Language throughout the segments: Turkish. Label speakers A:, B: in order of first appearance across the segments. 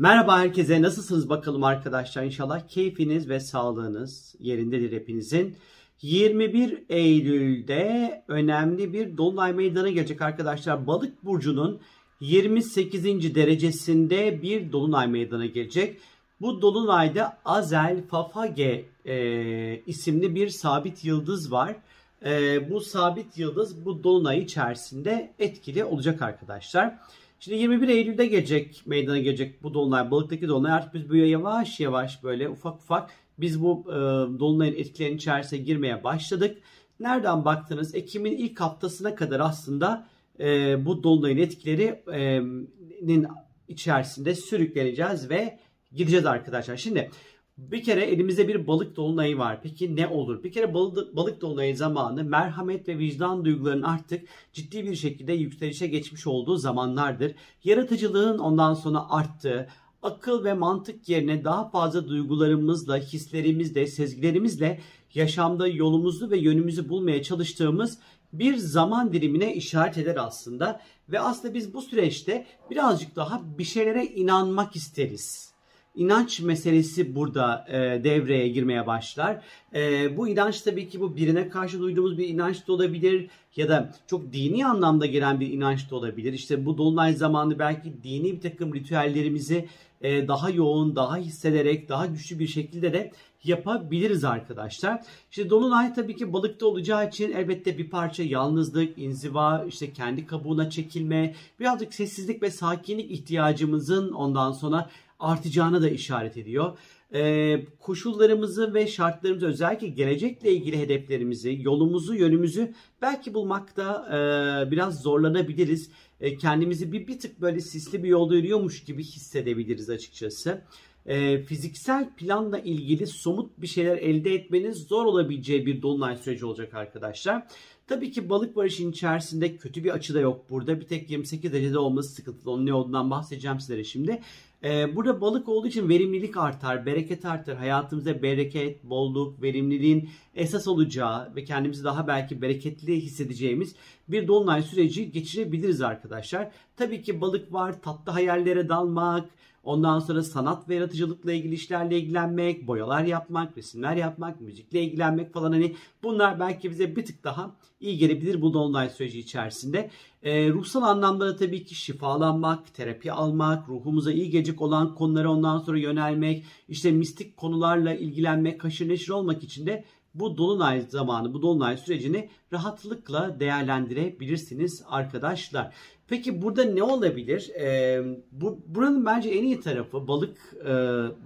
A: Merhaba herkese nasılsınız bakalım arkadaşlar inşallah keyfiniz ve sağlığınız yerindedir hepinizin. 21 Eylül'de önemli bir dolunay meydana gelecek arkadaşlar. Balık burcunun 28. derecesinde bir dolunay meydana gelecek. Bu dolunayda Azel Fafage e, isimli bir sabit yıldız var. E, bu sabit yıldız bu dolunay içerisinde etkili olacak arkadaşlar. Şimdi 21 Eylül'de gelecek, meydana gelecek bu dolunay, balıktaki dolunay. Artık biz böyle yavaş yavaş böyle ufak ufak biz bu e, dolunayın etkilerinin içerisine girmeye başladık. Nereden baktınız? Ekim'in ilk haftasına kadar aslında e, bu dolunayın etkilerinin içerisinde sürükleneceğiz ve gideceğiz arkadaşlar. Şimdi bir kere elimizde bir balık dolunayı var. Peki ne olur? Bir kere balık, balık dolunayı zamanı merhamet ve vicdan duygularının artık ciddi bir şekilde yükselişe geçmiş olduğu zamanlardır. Yaratıcılığın ondan sonra arttığı, akıl ve mantık yerine daha fazla duygularımızla, hislerimizle, sezgilerimizle yaşamda yolumuzu ve yönümüzü bulmaya çalıştığımız bir zaman dilimine işaret eder aslında. Ve aslında biz bu süreçte birazcık daha bir şeylere inanmak isteriz inanç meselesi burada e, devreye girmeye başlar. E, bu inanç tabii ki bu birine karşı duyduğumuz bir inanç da olabilir ya da çok dini anlamda gelen bir inanç da olabilir. İşte bu dolunay zamanı belki dini bir takım ritüellerimizi e, daha yoğun, daha hissederek, daha güçlü bir şekilde de yapabiliriz arkadaşlar. İşte Dolunay tabii ki balıkta olacağı için elbette bir parça yalnızlık, inziva, işte kendi kabuğuna çekilme, birazcık sessizlik ve sakinlik ihtiyacımızın ondan sonra artacağına da işaret ediyor. Ee, koşullarımızı ve şartlarımızı özellikle gelecekle ilgili hedeflerimizi, yolumuzu, yönümüzü belki bulmakta e, biraz zorlanabiliriz. E, kendimizi bir, bir tık böyle sisli bir yolda yürüyormuş gibi hissedebiliriz açıkçası. E, fiziksel planla ilgili somut bir şeyler elde etmeniz zor olabileceği bir dolunay süreci olacak arkadaşlar. Tabii ki balık barışın içerisinde kötü bir açı da yok burada. Bir tek 28 derecede olması sıkıntılı. Onun ne olduğundan bahsedeceğim sizlere şimdi. Ee, burada balık olduğu için verimlilik artar, bereket artar. Hayatımızda bereket, bolluk, verimliliğin esas olacağı ve kendimizi daha belki bereketli hissedeceğimiz bir dolunay süreci geçirebiliriz arkadaşlar. Tabii ki balık var, tatlı hayallere dalmak, Ondan sonra sanat ve yaratıcılıkla ilgili işlerle ilgilenmek, boyalar yapmak, resimler yapmak, müzikle ilgilenmek falan hani bunlar belki bize bir tık daha iyi gelebilir bu dolunay süreci içerisinde. E, ruhsal anlamda da tabii ki şifalanmak, terapi almak, ruhumuza iyi gelecek olan konulara ondan sonra yönelmek, işte mistik konularla ilgilenmek, haşır neşir olmak için de bu dolunay zamanı, bu dolunay sürecini rahatlıkla değerlendirebilirsiniz arkadaşlar. Peki burada ne olabilir? Ee, bu buranın bence en iyi tarafı balık e,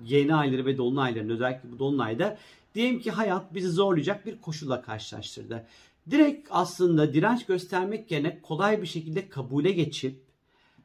A: yeni ayları ve dolunayların özellikle bu dolunayda diyelim ki hayat bizi zorlayacak bir koşulla karşılaştırdı. Direkt aslında direnç göstermek yerine kolay bir şekilde kabule geçip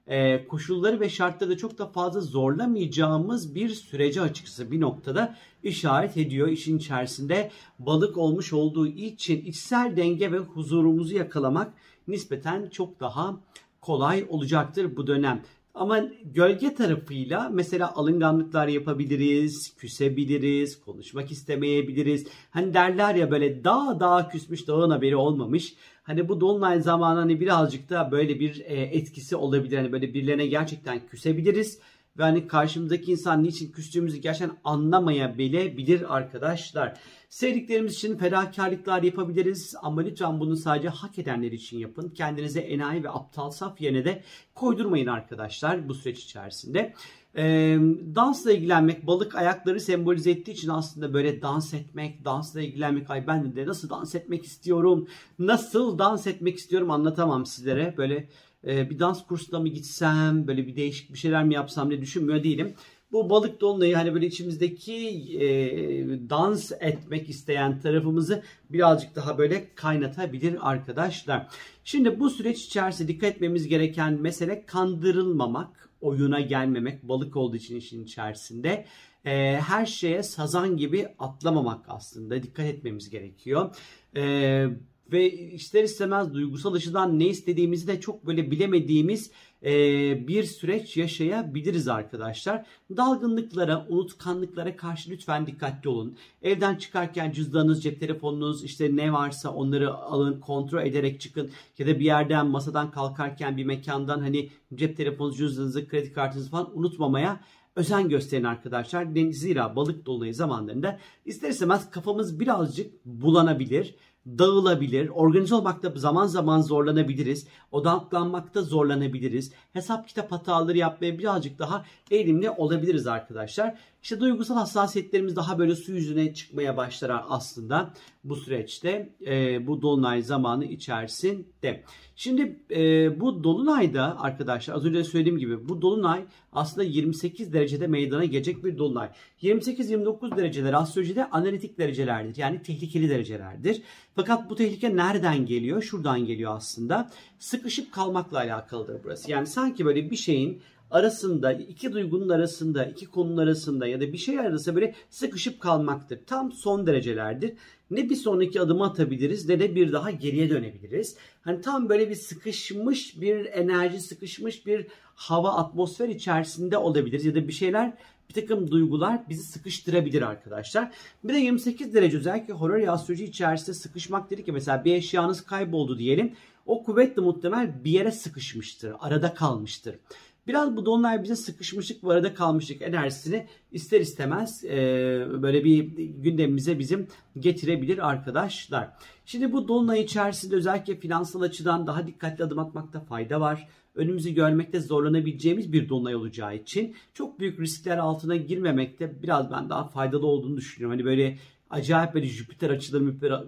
A: e, koşulları ve şartları çok da fazla zorlamayacağımız bir sürece açıkçası bir noktada işaret ediyor. işin içerisinde balık olmuş olduğu için içsel denge ve huzurumuzu yakalamak nispeten çok daha kolay olacaktır bu dönem. Ama gölge tarafıyla mesela alınganlıklar yapabiliriz, küsebiliriz, konuşmak istemeyebiliriz. Hani derler ya böyle dağ dağ küsmüş dağın haberi olmamış. Hani bu dolunay zamanı hani birazcık da böyle bir e, etkisi olabilir. Hani böyle birilerine gerçekten küsebiliriz ve hani karşımızdaki insan niçin küstüğümüzü gerçekten anlamayabilir arkadaşlar. Sevdiklerimiz için fedakarlıklar yapabiliriz ama lütfen bunu sadece hak edenler için yapın. Kendinize enayi ve aptal saf yerine de koydurmayın arkadaşlar bu süreç içerisinde. E, dansla ilgilenmek, balık ayakları sembolize ettiği için aslında böyle dans etmek, dansla ilgilenmek, ay ben de nasıl dans etmek istiyorum, nasıl dans etmek istiyorum anlatamam sizlere. Böyle e, bir dans kursuna mı gitsem, böyle bir değişik bir şeyler mi yapsam diye düşünmüyor değilim. Bu balık dolunayı hani böyle içimizdeki e, dans etmek isteyen tarafımızı birazcık daha böyle kaynatabilir arkadaşlar. Şimdi bu süreç içerisinde dikkat etmemiz gereken mesele kandırılmamak, oyuna gelmemek, balık olduğu için işin içerisinde e, her şeye sazan gibi atlamamak aslında dikkat etmemiz gerekiyor. E, ve ister istemez duygusal açıdan ne istediğimizi de çok böyle bilemediğimiz bir süreç yaşayabiliriz arkadaşlar. Dalgınlıklara, unutkanlıklara karşı lütfen dikkatli olun. Evden çıkarken cüzdanınız, cep telefonunuz işte ne varsa onları alın, kontrol ederek çıkın. Ya da bir yerden masadan kalkarken bir mekandan hani cep telefonunuzu, cüzdanınızı, kredi kartınızı falan unutmamaya özen gösterin arkadaşlar. Zira balık dolunayı zamanlarında ister istemez kafamız birazcık bulanabilir dağılabilir. Organize olmakta zaman zaman zorlanabiliriz. Odaklanmakta zorlanabiliriz. Hesap kitap hataları yapmaya birazcık daha eğilimli olabiliriz arkadaşlar. İşte duygusal hassasiyetlerimiz daha böyle su yüzüne çıkmaya başlar aslında bu süreçte e, bu dolunay zamanı içerisinde. Şimdi e, bu dolunayda arkadaşlar az önce söylediğim gibi bu dolunay aslında 28 derecede meydana gelecek bir dolunay. 28-29 dereceler astrolojide analitik derecelerdir. Yani tehlikeli derecelerdir. Fakat bu tehlike nereden geliyor? Şuradan geliyor aslında. Sıkışıp kalmakla alakalıdır burası. Yani sanki böyle bir şeyin arasında, iki duygunun arasında, iki konunun arasında ya da bir şey arasında böyle sıkışıp kalmaktır. Tam son derecelerdir. Ne bir sonraki adımı atabiliriz ne de bir daha geriye dönebiliriz. Hani tam böyle bir sıkışmış bir enerji, sıkışmış bir hava, atmosfer içerisinde olabiliriz ya da bir şeyler bir takım duygular bizi sıkıştırabilir arkadaşlar. Bir de 28 derece özellikle horror astroloji içerisinde sıkışmak dedik ya mesela bir eşyanız kayboldu diyelim. O kuvvetle muhtemel bir yere sıkışmıştır, arada kalmıştır. Biraz bu dolunay bize sıkışmışlık ve arada kalmışlık enerjisini ister istemez e, böyle bir gündemimize bizim getirebilir arkadaşlar. Şimdi bu dolunay içerisinde özellikle finansal açıdan daha dikkatli adım atmakta fayda var. Önümüzü görmekte zorlanabileceğimiz bir dolunay olacağı için çok büyük riskler altına girmemekte biraz ben daha faydalı olduğunu düşünüyorum. Hani böyle acayip böyle Jüpiter açıları,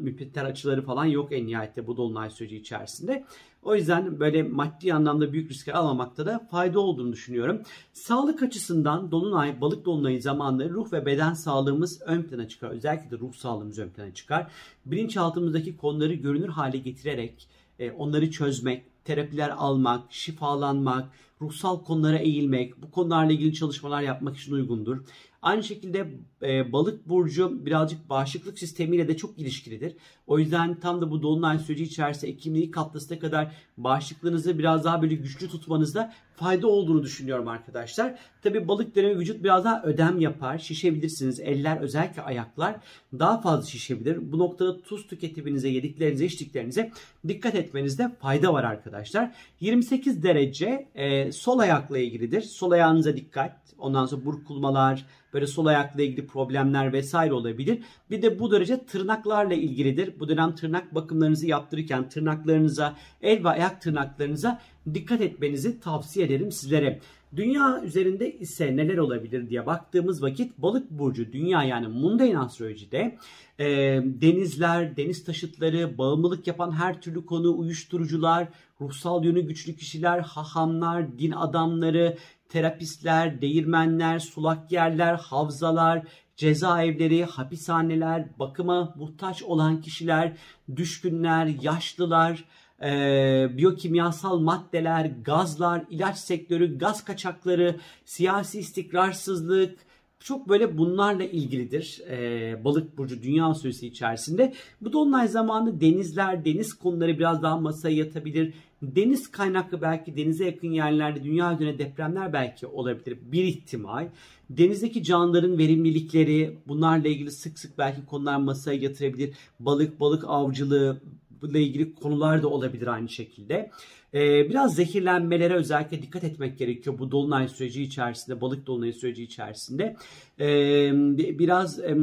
A: Jüpiter açıları falan yok en nihayette bu dolunay süreci içerisinde. O yüzden böyle maddi anlamda büyük riskler almamakta da fayda olduğunu düşünüyorum. Sağlık açısından dolunay, balık dolunayı zamanları ruh ve beden sağlığımız ön plana çıkar. Özellikle de ruh sağlığımız ön plana çıkar. Bilinçaltımızdaki konuları görünür hale getirerek e, onları çözmek, terapiler almak, şifalanmak, ruhsal konulara eğilmek, bu konularla ilgili çalışmalar yapmak için uygundur. Aynı şekilde e, balık burcu birazcık bağışıklık sistemiyle de çok ilişkilidir. O yüzden tam da bu dolunay süreci içerisinde Ekim'in ilk kadar bağışıklığınızı biraz daha böyle güçlü tutmanızda fayda olduğunu düşünüyorum arkadaşlar. Tabi balık dönemi vücut biraz daha ödem yapar. Şişebilirsiniz. Eller özellikle ayaklar daha fazla şişebilir. Bu noktada tuz tüketiminize, yediklerinize, içtiklerinize dikkat etmenizde fayda var arkadaşlar. 28 derece e, sol ayakla ilgilidir. Sol ayağınıza dikkat. Ondan sonra burkulmalar, böyle sol ayakla ilgili problemler vesaire olabilir. Bir de bu derece tırnaklarla ilgilidir. Bu dönem tırnak bakımlarınızı yaptırırken tırnaklarınıza, el ve ayak tırnaklarınıza dikkat etmenizi tavsiye ederim sizlere. Dünya üzerinde ise neler olabilir diye baktığımız vakit balık burcu dünya yani mundane astrolojide e, denizler, deniz taşıtları, bağımlılık yapan her türlü konu, uyuşturucular, ruhsal yönü güçlü kişiler, hahamlar, din adamları, terapistler, değirmenler, sulak yerler, havzalar, cezaevleri, hapishaneler, bakıma muhtaç olan kişiler, düşkünler, yaşlılar, e, biyokimyasal maddeler, gazlar, ilaç sektörü, gaz kaçakları, siyasi istikrarsızlık, çok böyle bunlarla ilgilidir e, balık burcu dünya süresi içerisinde. Bu dolunay zamanı denizler, deniz konuları biraz daha masaya yatabilir. Deniz kaynaklı belki denize yakın yerlerde dünya üzerine depremler belki olabilir bir ihtimal. Denizdeki canlıların verimlilikleri bunlarla ilgili sık sık belki konular masaya yatırabilir. Balık, balık avcılığı, ile ilgili konular da olabilir aynı şekilde. Ee, biraz zehirlenmelere özellikle dikkat etmek gerekiyor bu dolunay süreci içerisinde, balık dolunay süreci içerisinde. Ee, biraz e,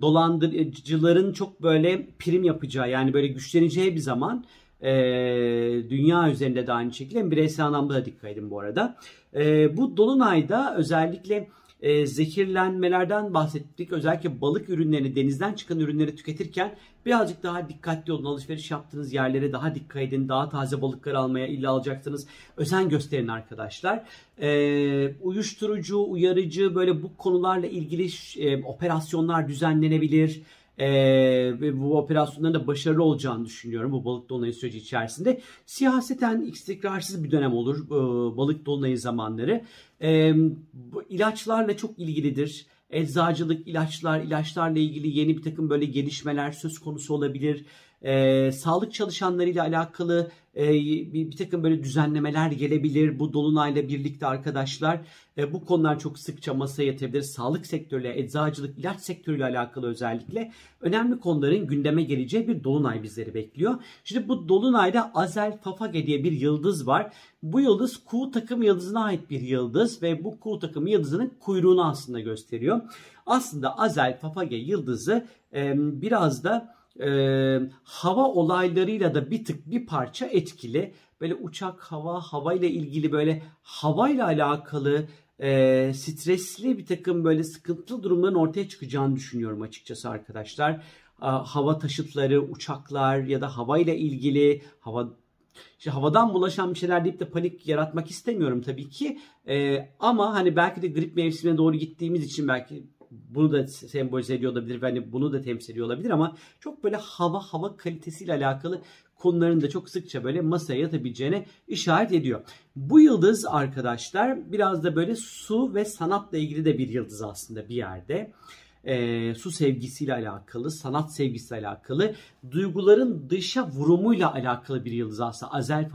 A: dolandırıcıların çok böyle prim yapacağı yani böyle güçleneceği bir zaman e, dünya üzerinde de aynı şekilde bireysel anlamda da dikkat edin bu arada. E, bu dolunayda özellikle e, zehirlenmelerden bahsettik. Özellikle balık ürünlerini, denizden çıkan ürünleri tüketirken birazcık daha dikkatli olun. Alışveriş yaptığınız yerlere daha dikkat edin. Daha taze balıkları almaya illa alacaksınız. Özen gösterin arkadaşlar. E, uyuşturucu, uyarıcı böyle bu konularla ilgili e, operasyonlar düzenlenebilir. Ee, ve bu operasyonların da başarılı olacağını düşünüyorum bu balık dolunayı süreci içerisinde. Siyaseten istikrarsız bir dönem olur e, balık dolunayı zamanları. E, bu ilaçlarla çok ilgilidir. Eczacılık, ilaçlar, ilaçlarla ilgili yeni bir takım böyle gelişmeler söz konusu olabilir. E, sağlık çalışanlarıyla alakalı e, bir, bir takım böyle düzenlemeler gelebilir bu dolunayla birlikte arkadaşlar. E, bu konular çok sıkça masaya yatabilir. Sağlık sektörüyle, eczacılık, ilaç sektörüyle alakalı özellikle önemli konuların gündeme geleceği bir dolunay bizleri bekliyor. Şimdi bu dolunayda Azel Fafage diye bir yıldız var. Bu yıldız Ku takım yıldızına ait bir yıldız ve bu Ku takım yıldızının kuyruğunu aslında gösteriyor. Aslında Azel Fafage yıldızı e, biraz da e, hava olaylarıyla da bir tık bir parça etkili. Böyle uçak, hava, havayla ilgili böyle havayla alakalı e, stresli bir takım böyle sıkıntılı durumların ortaya çıkacağını düşünüyorum açıkçası arkadaşlar. hava taşıtları, uçaklar ya da havayla ilgili hava işte havadan bulaşan bir şeyler deyip de panik yaratmak istemiyorum tabii ki. E, ama hani belki de grip mevsimine doğru gittiğimiz için belki bunu da sembolize ediyor olabilir ve hani bunu da temsil ediyor olabilir ama çok böyle hava hava kalitesiyle alakalı konuların da çok sıkça böyle masaya yatabileceğine işaret ediyor. Bu yıldız arkadaşlar biraz da böyle su ve sanatla ilgili de bir yıldız aslında bir yerde. E, su sevgisiyle alakalı, sanat sevgisiyle alakalı, duyguların dışa vurumuyla alakalı bir yıldız aslında. Azel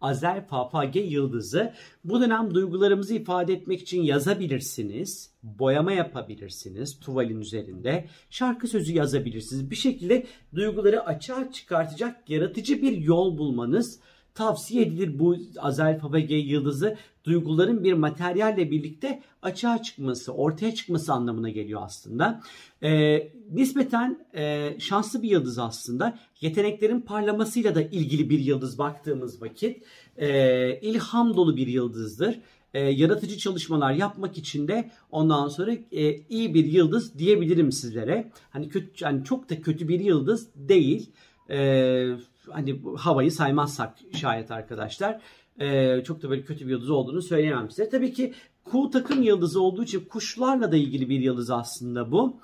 A: Azer Papage yıldızı. Bu dönem duygularımızı ifade etmek için yazabilirsiniz, boyama yapabilirsiniz tuvalin üzerinde, şarkı sözü yazabilirsiniz. Bir şekilde duyguları açığa çıkartacak yaratıcı bir yol bulmanız tavsiye edilir bu Azel Papage yıldızı duyguların bir materyalle birlikte açığa çıkması, ortaya çıkması anlamına geliyor aslında. E, nispeten e, şanslı bir yıldız aslında. Yeteneklerin parlamasıyla da ilgili bir yıldız baktığımız vakit e, ilham dolu bir yıldızdır. E, yaratıcı çalışmalar yapmak için de ondan sonra e, iyi bir yıldız diyebilirim sizlere. Hani kötü, hani çok da kötü bir yıldız değil. E, hani havayı saymazsak şayet arkadaşlar e, çok da böyle kötü bir yıldız olduğunu söyleyemem size. Tabii ki Ku takım yıldızı olduğu için kuşlarla da ilgili bir yıldız aslında bu.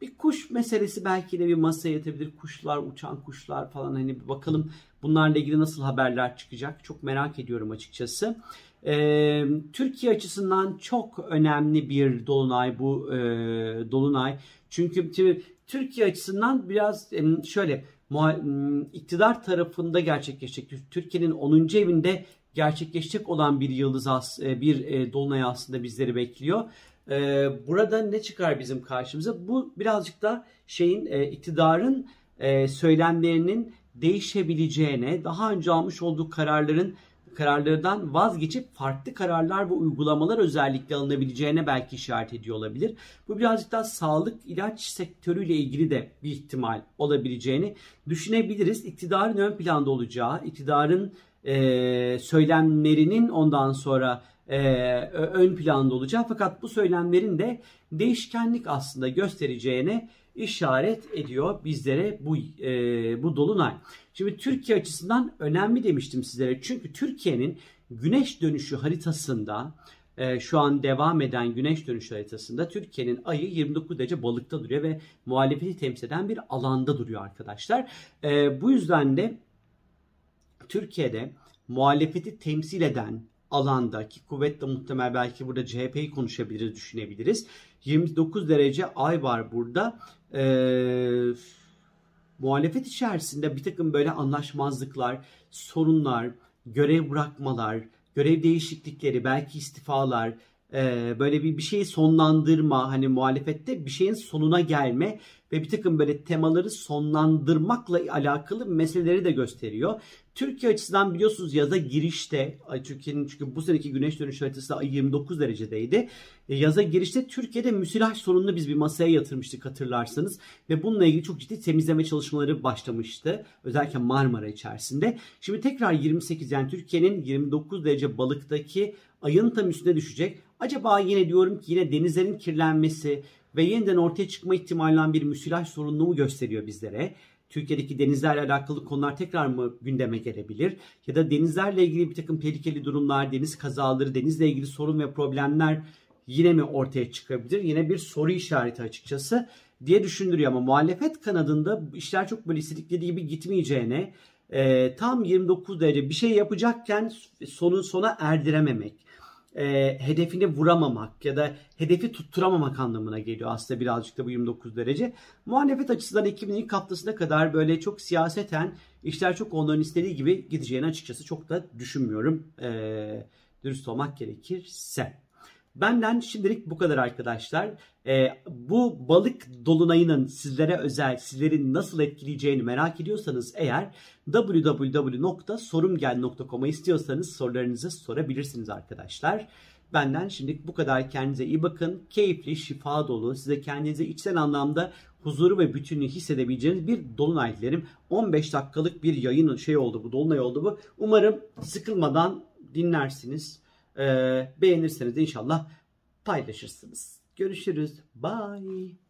A: Bir kuş meselesi belki de bir masaya yatabilir. Kuşlar, uçan kuşlar falan hani bakalım bunlarla ilgili nasıl haberler çıkacak. Çok merak ediyorum açıkçası. Ee, Türkiye açısından çok önemli bir dolunay bu e, dolunay. Çünkü Türkiye açısından biraz şöyle iktidar tarafında gerçekleşecek. Türkiye'nin 10. evinde gerçekleşecek olan bir yıldız e, bir e, dolunay aslında bizleri bekliyor. E, burada ne çıkar bizim karşımıza? Bu birazcık da şeyin iktidarın söylemlerinin değişebileceğine, daha önce almış olduğu kararların kararlardan vazgeçip farklı kararlar ve uygulamalar özellikle alınabileceğine belki işaret ediyor olabilir. Bu birazcık daha sağlık ilaç sektörüyle ilgili de bir ihtimal olabileceğini düşünebiliriz. İktidarın ön planda olacağı, iktidarın e, söylemlerinin ondan sonra e, ön planda olacağı fakat bu söylemlerin de değişkenlik aslında göstereceğine işaret ediyor bizlere bu e, bu dolunay. Şimdi Türkiye açısından önemli demiştim sizlere çünkü Türkiye'nin güneş dönüşü haritasında e, şu an devam eden güneş dönüşü haritasında Türkiye'nin ayı 29 derece balıkta duruyor ve muhalefeti temsil eden bir alanda duruyor arkadaşlar. E, bu yüzden de Türkiye'de muhalefeti temsil eden alanda ki kuvvetle muhtemel belki burada CHP'yi konuşabiliriz, düşünebiliriz. 29 derece ay var burada. Ee, muhalefet içerisinde bir takım böyle anlaşmazlıklar, sorunlar, görev bırakmalar, görev değişiklikleri, belki istifalar, e, böyle bir bir şeyi sonlandırma, hani muhalefette bir şeyin sonuna gelme ve bir takım böyle temaları sonlandırmakla alakalı meseleleri de gösteriyor. Türkiye açısından biliyorsunuz yaza girişte Türkiye'nin çünkü bu seneki güneş dönüş haritası da 29 derecedeydi. E, yaza girişte Türkiye'de müsilaj sorununu biz bir masaya yatırmıştık hatırlarsanız ve bununla ilgili çok ciddi temizleme çalışmaları başlamıştı. Özellikle Marmara içerisinde. Şimdi tekrar 28 yani Türkiye'nin 29 derece balıktaki ayın tam üstüne düşecek. Acaba yine diyorum ki yine denizlerin kirlenmesi ve yeniden ortaya çıkma ihtimalinden bir müsilaj sorununu mu gösteriyor bizlere? Türkiye'deki denizlerle alakalı konular tekrar mı gündeme gelebilir? Ya da denizlerle ilgili bir takım tehlikeli durumlar, deniz kazaları, denizle ilgili sorun ve problemler yine mi ortaya çıkabilir? Yine bir soru işareti açıkçası diye düşündürüyor ama muhalefet kanadında işler çok böyle istedikleri gibi gitmeyeceğine e, tam 29 derece bir şey yapacakken sonu sona erdirememek e, hedefini vuramamak ya da hedefi tutturamamak anlamına geliyor aslında birazcık da bu 29 derece. Muhalefet açısından 2000'in ilk haftasına kadar böyle çok siyaseten işler çok onların istediği gibi gideceğini açıkçası çok da düşünmüyorum. E, dürüst olmak gerekirse. Benden şimdilik bu kadar arkadaşlar. Ee, bu balık dolunayının sizlere özel, sizleri nasıl etkileyeceğini merak ediyorsanız eğer www.sorumgel.com'a istiyorsanız sorularınızı sorabilirsiniz arkadaşlar. Benden şimdilik bu kadar. Kendinize iyi bakın. Keyifli, şifa dolu, size kendinize içsel anlamda huzuru ve bütünlüğü hissedebileceğiniz bir dolunay dilerim. 15 dakikalık bir yayın şey oldu bu, dolunay oldu bu. Umarım sıkılmadan dinlersiniz. Ee, beğenirseniz inşallah paylaşırsınız. Görüşürüz. Bye.